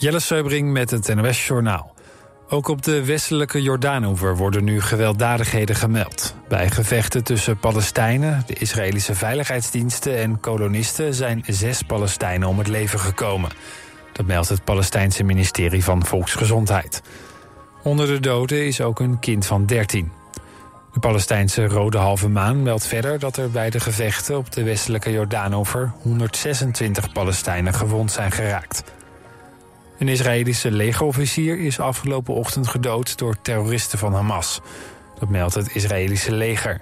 Jelle Seubring met het NOS Journaal. Ook op de westelijke Jordaanoever worden nu gewelddadigheden gemeld. Bij gevechten tussen Palestijnen, de Israëlische veiligheidsdiensten en kolonisten zijn zes Palestijnen om het leven gekomen. Dat meldt het Palestijnse ministerie van Volksgezondheid. Onder de doden is ook een kind van 13. De Palestijnse Rode Halve Maan meldt verder dat er bij de gevechten op de westelijke Jordaanover 126 Palestijnen gewond zijn geraakt. Een Israëlische legerofficier is afgelopen ochtend gedood door terroristen van Hamas. Dat meldt het Israëlische leger.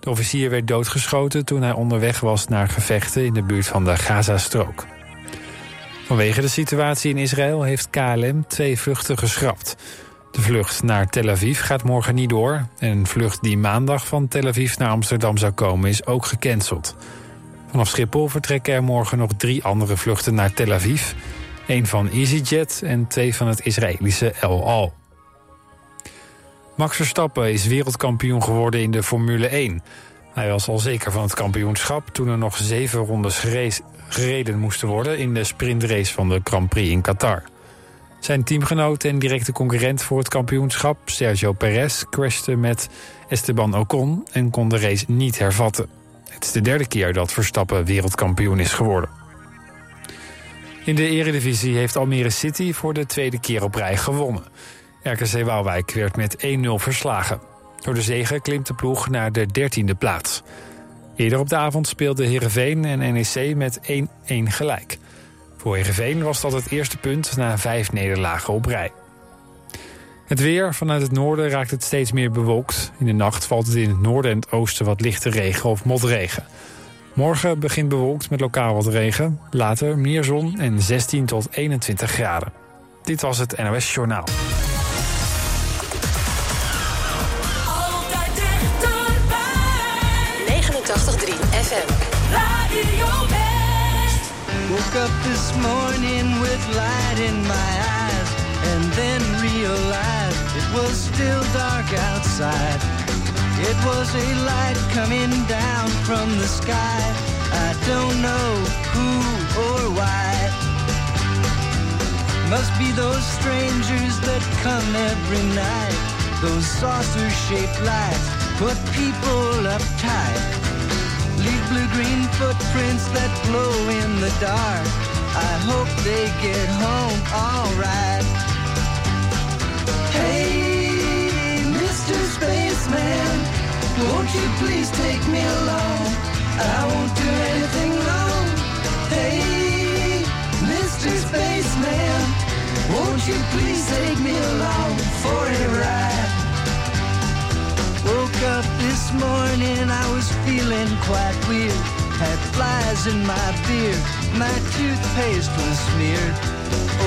De officier werd doodgeschoten toen hij onderweg was naar gevechten in de buurt van de Gazastrook. Vanwege de situatie in Israël heeft KLM twee vluchten geschrapt. De vlucht naar Tel Aviv gaat morgen niet door. En een vlucht die maandag van Tel Aviv naar Amsterdam zou komen is ook gecanceld. Vanaf Schiphol vertrekken er morgen nog drie andere vluchten naar Tel Aviv. Eén van EasyJet en twee van het Israëlische El Al. Max Verstappen is wereldkampioen geworden in de Formule 1. Hij was al zeker van het kampioenschap toen er nog zeven rondes gereden moesten worden in de sprintrace van de Grand Prix in Qatar. Zijn teamgenoot en directe concurrent voor het kampioenschap, Sergio Perez, crashte met Esteban Ocon en kon de race niet hervatten. Het is de derde keer dat Verstappen wereldkampioen is geworden. In de eredivisie heeft Almere City voor de tweede keer op rij gewonnen. RKC Waalwijk werd met 1-0 verslagen. Door de zege klimt de ploeg naar de dertiende plaats. Eerder op de avond speelden Heerenveen en NEC met 1-1 gelijk. Voor Heerenveen was dat het eerste punt na vijf nederlagen op rij. Het weer. Vanuit het noorden raakt het steeds meer bewolkt. In de nacht valt het in het noorden en het oosten wat lichte regen of motregen. Morgen begint bewolkt met lokaal wat regen. Later meer zon en 16 tot 21 graden. Dit was het NOS Journaal. Altijd dichterbij. 89.3 FM. Radio West. Woke up this morning with light in my eyes and then realized it was still dark outside. It was a light coming down from the sky. I don't know who or why. Must be those strangers that come every night. Those saucer shaped lights put people uptight. Leave blue green footprints that glow in the dark. I hope they get home alright. Hey, Mr. Spaceman, won't you please take me along? I won't do anything wrong. Hey, Mr. Spaceman, won't you please take me along for a ride? Woke up this morning, I was feeling quite weird. Had flies in my beard, my toothpaste was smeared.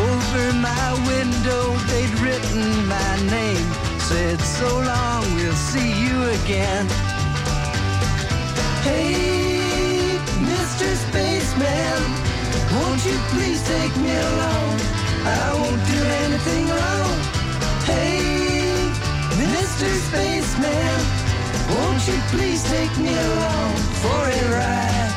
Over my window, they'd written my name. Said, so long, we'll see you again. Hey, Mr. Spaceman, won't you please take me along? I won't do anything wrong. Hey, Mr. Spaceman, won't you please take me along for a ride?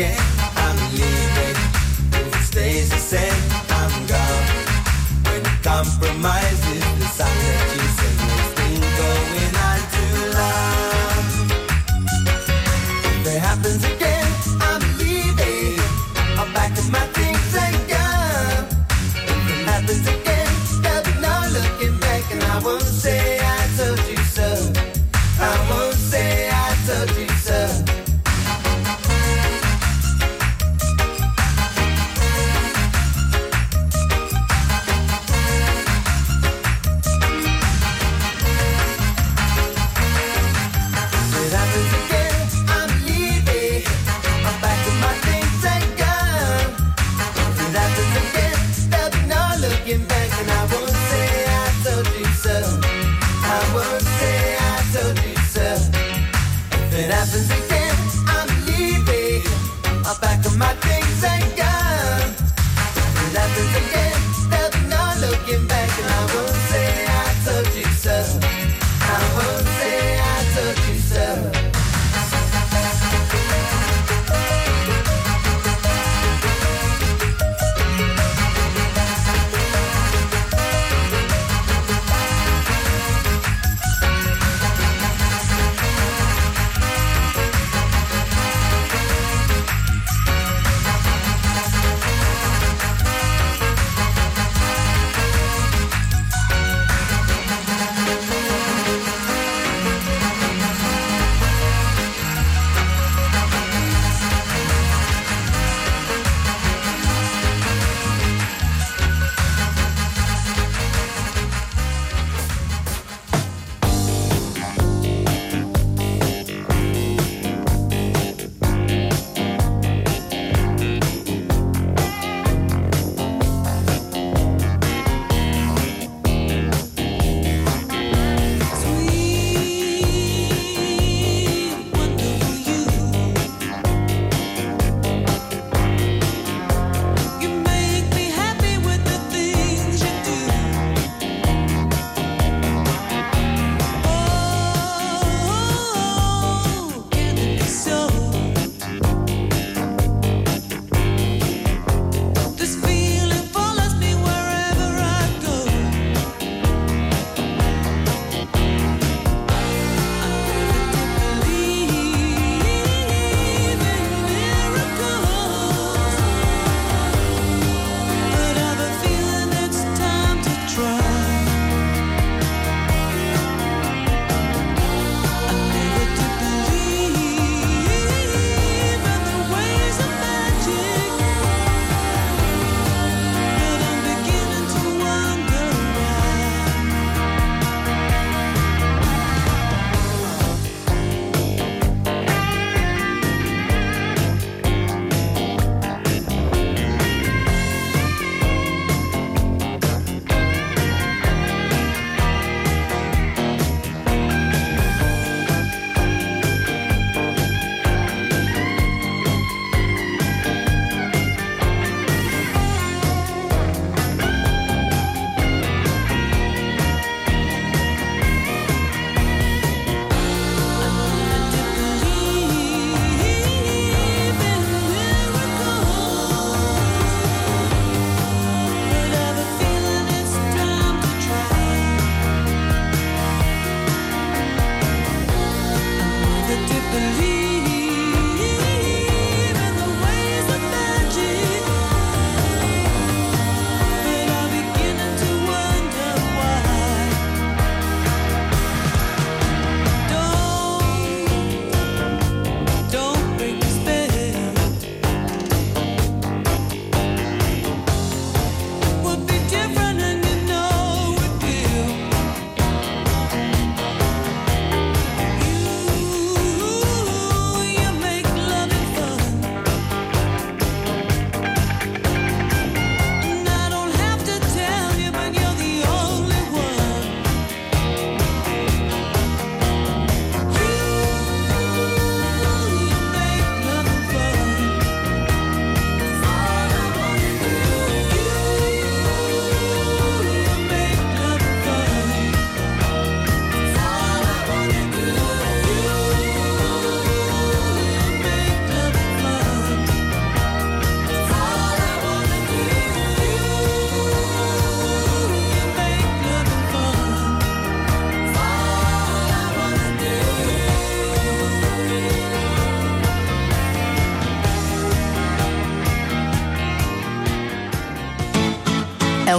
Again,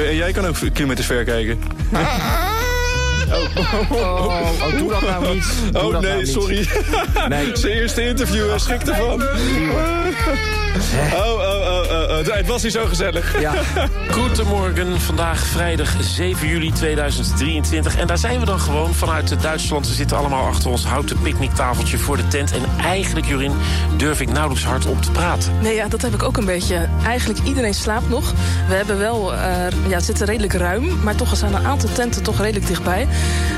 Oké, en jij kan ook kilometers ver kijken. Oh, oh, oh, doe dat nou niet. Doe Oh nee, nou niet. sorry. Nee. Zijn eerste interview, hij schrikt ervan. Oh, oh, oh. Het was hier zo gezellig. Ja. Goedemorgen, vandaag vrijdag 7 juli 2023. En daar zijn we dan gewoon vanuit Duitsland. We zitten allemaal achter ons houten picknicktafeltje voor de tent. En eigenlijk, Jorin, durf ik nauwelijks hard op te praten. Nee, ja, dat heb ik ook een beetje. Eigenlijk iedereen slaapt nog. We hebben wel, eh, ja, het zit redelijk ruim, maar toch zijn een aantal tenten toch redelijk dichtbij.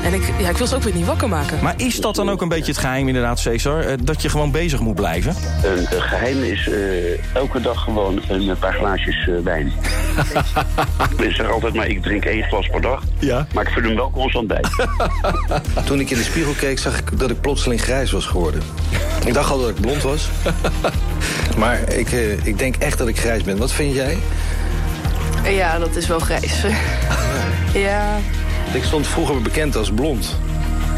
En ik, ja, ik wil ze ook weer niet wakker maken. Maar is dat dan ook een beetje het geheim inderdaad, Cesar? Eh, Dat je gewoon bezig moet blijven? Een, geheim is eh, elke dag gewoon een paar glaasjes eh, wijn. ik zeg altijd maar, ik drink één glas per dag. Ja. Maar ik vul hem wel constant bij. Toen ik in de spiegel keek, zag ik dat ik plotseling grijs was geworden. Ik dacht al dat ik blond was. Maar ik, eh, ik denk echt dat ik grijs ben. Wat vind jij? Ja, dat is wel grijs. ja, Ik stond vroeger bekend als blond.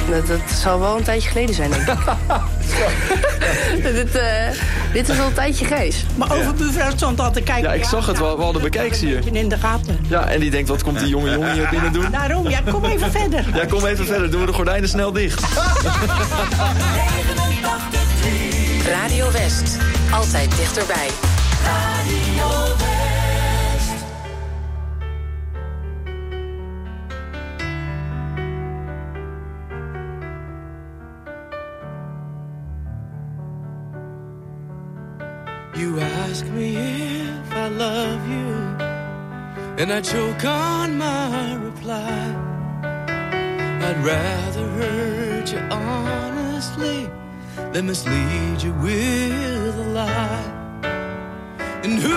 dat, dat zal wel een tijdje geleden zijn, denk ik. dit, eh, dit is wel een tijdje grijs. Maar overbuurvrouw stond al te kijken. Ja, ik zag het wel. We hadden bekijken, zie je. In de gaten. Ja, en die denkt, wat komt die jonge jongen hier binnen doen? Daarom, ja, kom even verder. Ja, kom even verder. Doen we de gordijnen snel dicht. Radio West. Altijd dichterbij. You and I choke on my reply. I'd rather hurt you honestly than mislead you with a lie. And who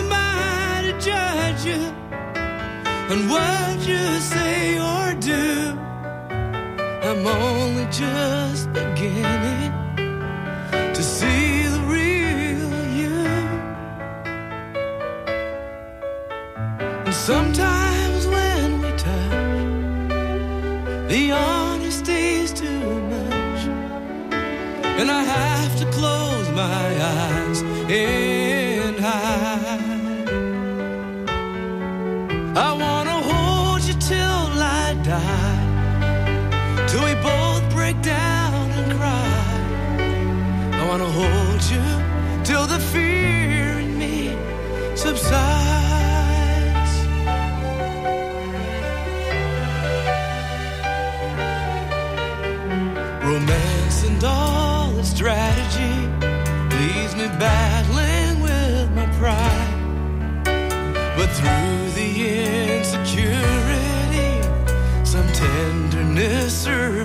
am I to judge you on what you say or do? I'm only just beginning sometimes when we touch, the honesty's too much. And I have to close my eyes and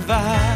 survive.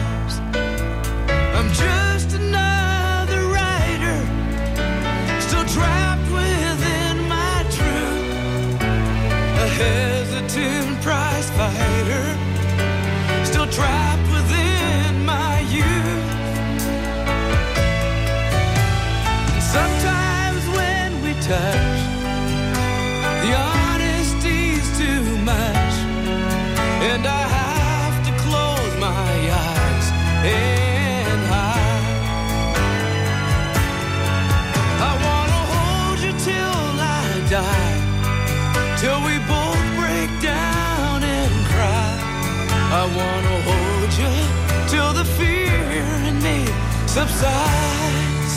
Subsides.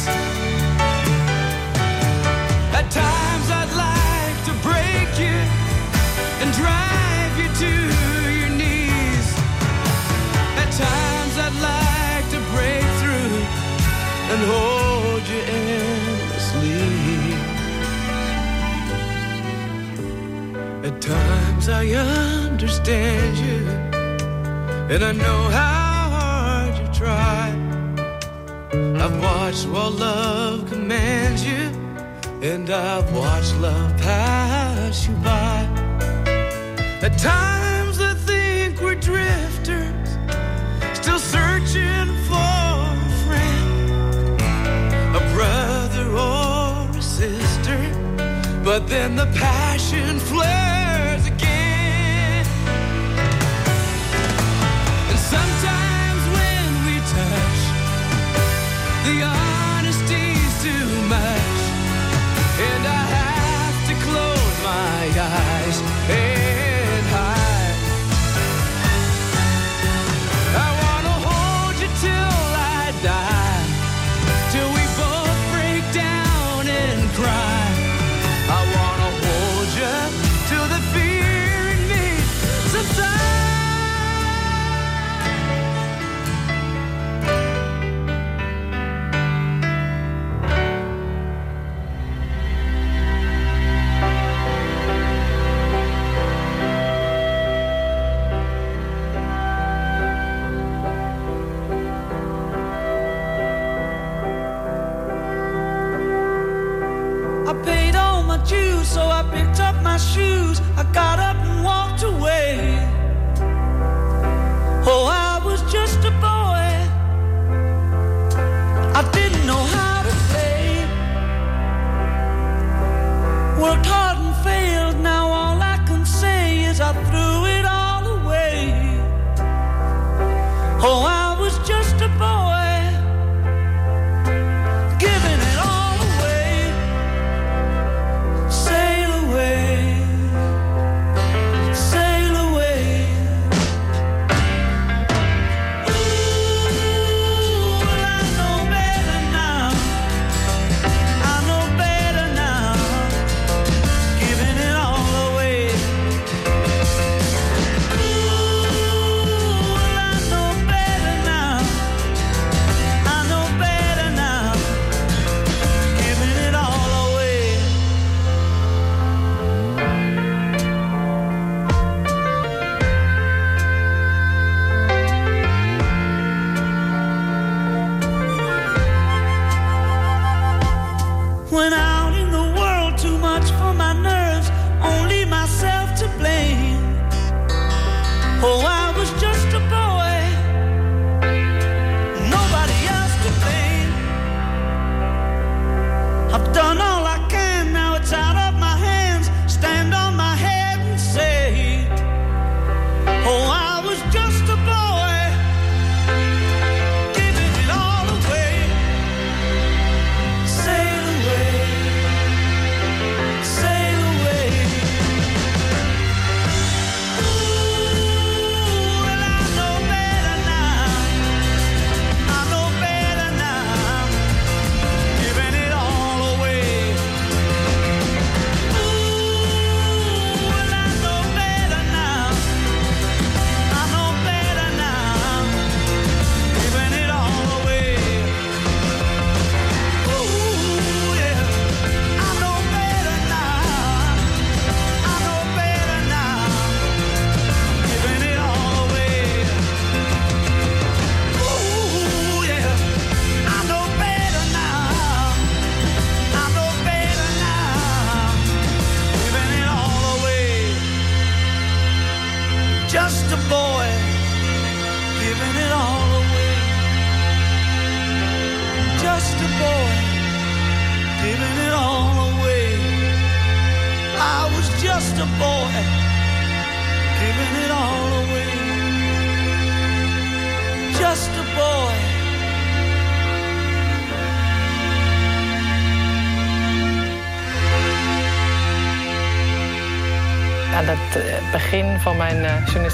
At times I'd like to break you and drive you to your knees. At times I'd like to break through and hold you endlessly. At times I understand you, and I know how watched while love commands you, and I've watched love pass you by. At times I think we're drifters, still searching for a friend, a brother or a sister. But then the passion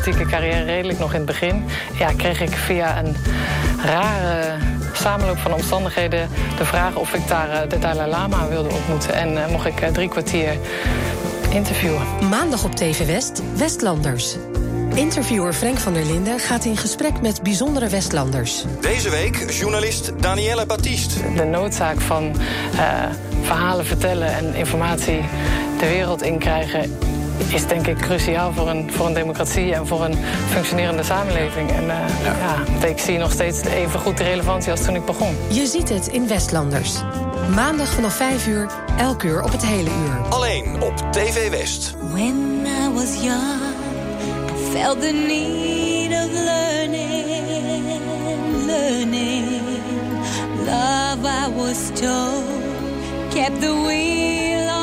mijn journalistieke carrière, redelijk nog in het begin, ja, kreeg ik via een rare samenloop van omstandigheden de vraag of ik daar eh, de Dalai Lama wilde ontmoeten. En eh, mocht ik eh, drie kwartier interviewen. Maandag op TV West, Westlanders. Interviewer Frank van der Linden gaat in gesprek met bijzondere Westlanders. Deze week journalist Danielle Baptiste. De noodzaak van eh, verhalen vertellen en informatie de wereld in krijgen is denk ik cruciaal voor een, voor een democratie en voor een functionerende samenleving. En eh, ja. ik zie nog steeds even goed de relevantie als toen ik begon. Je ziet het in Westlanders. Maandag vanaf 5 uur, elk uur op het hele uur. Alleen op TV West. When I was young, I felt the need of learning, learning. Love, I was told, kept the wheel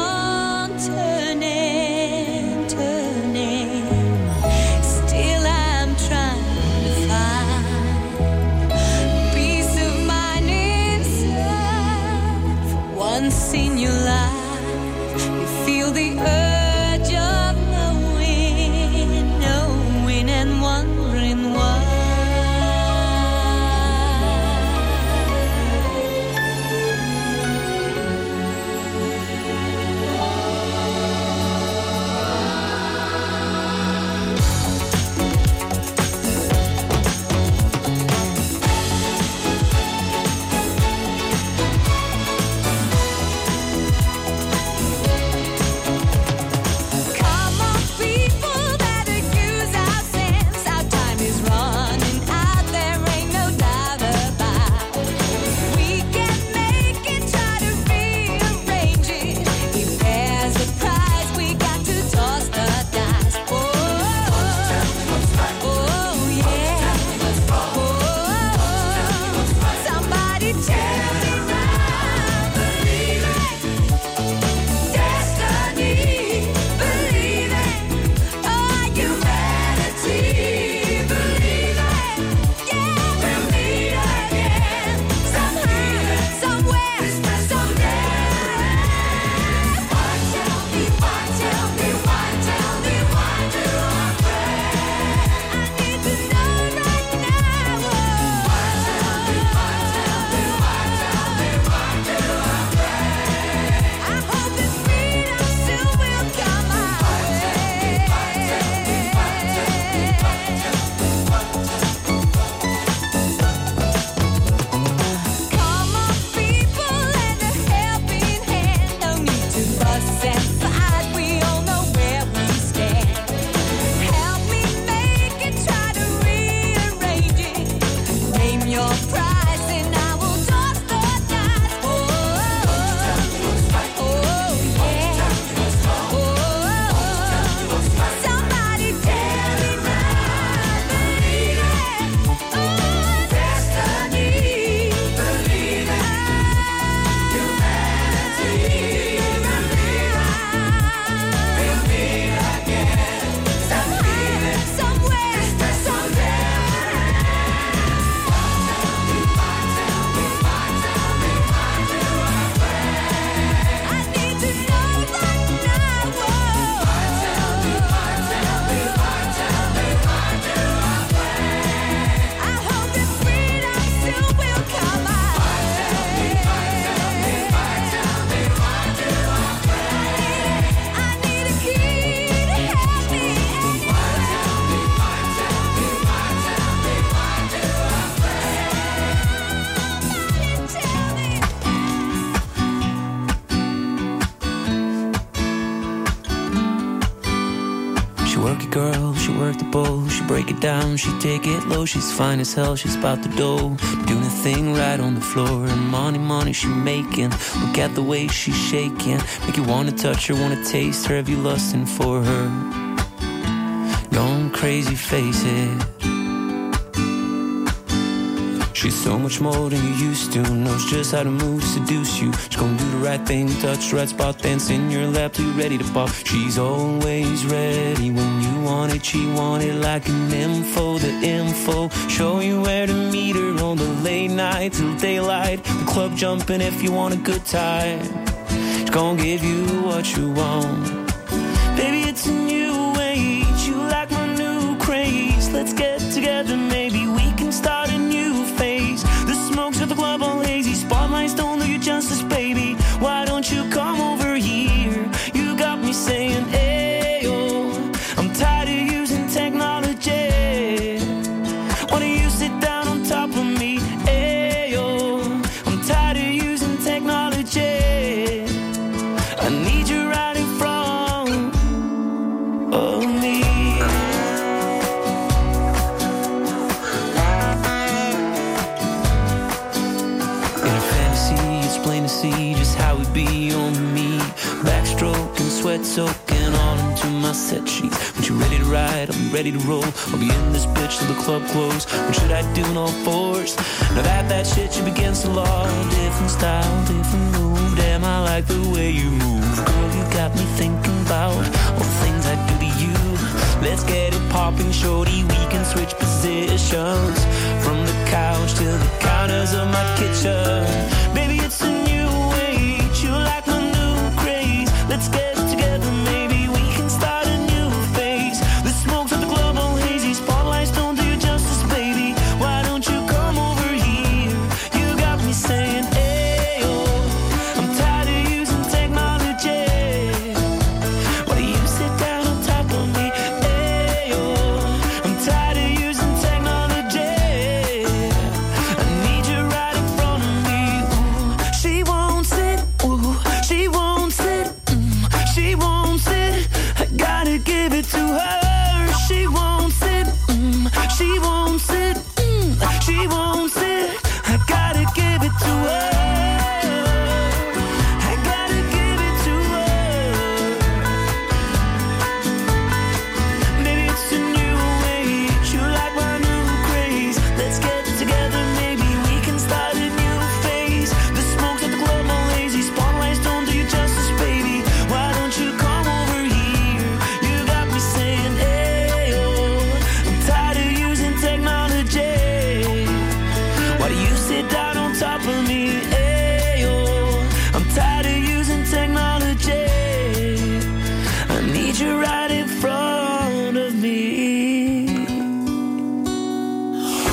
it down, she take it low. She's fine as hell, she's about the dough. Doing a thing right on the floor. And money, money she making. Look at the way she's shaking. Make you wanna touch her, wanna taste her. Have you lusting for her? Gone crazy, face it. She's so much more than you used to. Knows just how to move seduce you. She's gonna do the right thing, touch the right spot, dance in your lap, too ready to pop. She's always ready when you want it. She want it like an info, the info. Show you where to meet her on the late night till daylight. The club jumping if you want a good time. She's gonna give you what you want. Baby, it's a new age. You like my new craze. Let's get together, maybe sweat soaking all into my set sheets. When you ready to ride, I'm ready to roll. I'll be in this bitch till the club close. What should I do in all fours? Now that that shit you begins to law. Different style, different move. Damn, I like the way you move. Girl, you got me thinking about all the things I do to you. Let's get it popping, shorty. We can switch positions from the couch to the counters of my kitchen. Baby, it's a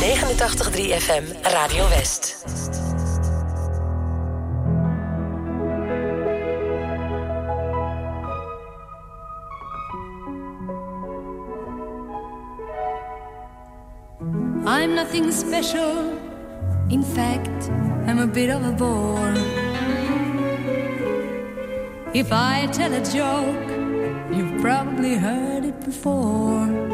89.3 FM, Radio West. I'm nothing special. In fact, I'm a bit of a bore. If I tell a joke, you've probably heard it before.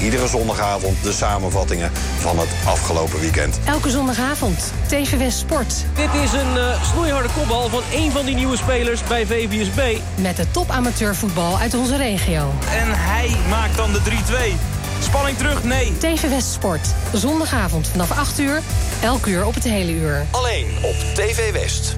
Iedere zondagavond de samenvattingen van het afgelopen weekend. Elke zondagavond, TV West Sport. Dit is een eh, snoeiharde kopbal van een van die nieuwe spelers bij VBSB. Met de top amateurvoetbal uit onze regio. En hij maakt dan de 3-2. Spanning terug, nee. TV West Sport. Zondagavond vanaf 8 uur. Elk uur op het hele uur. Alleen op TV West.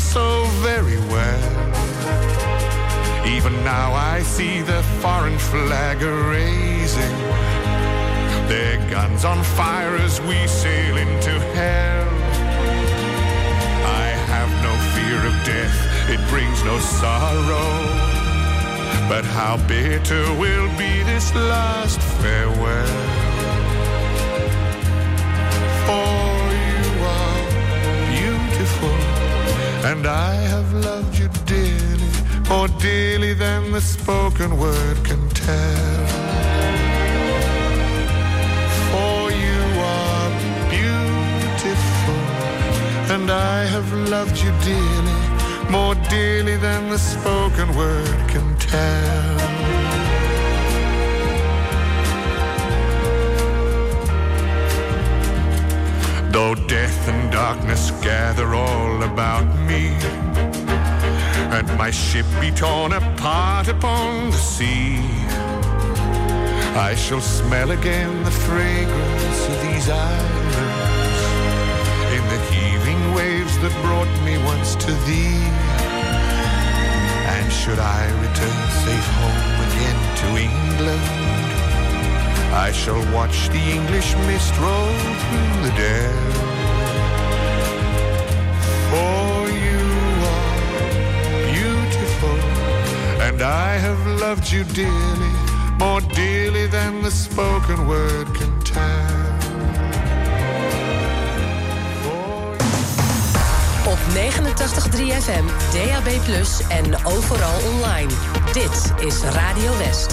So very well. Even now I see the foreign flag raising, their guns on fire as we sail into hell. I have no fear of death, it brings no sorrow. But how bitter will be this last farewell. And I have loved you dearly, more dearly than the spoken word can tell. For you are beautiful, and I have loved you dearly, more dearly than the spoken word can tell. Though death and darkness gather all about me, and my ship be torn apart upon the sea, I shall smell again the fragrance of these islands in the heaving waves that brought me once to thee. And should I return safe home again to England, I shall watch the English mist roll through the dell. For you are beautiful, and I have loved you dearly, more dearly than the spoken word can tell. Op 89.3 FM, DAB+, en overal online. Dit is Radio West.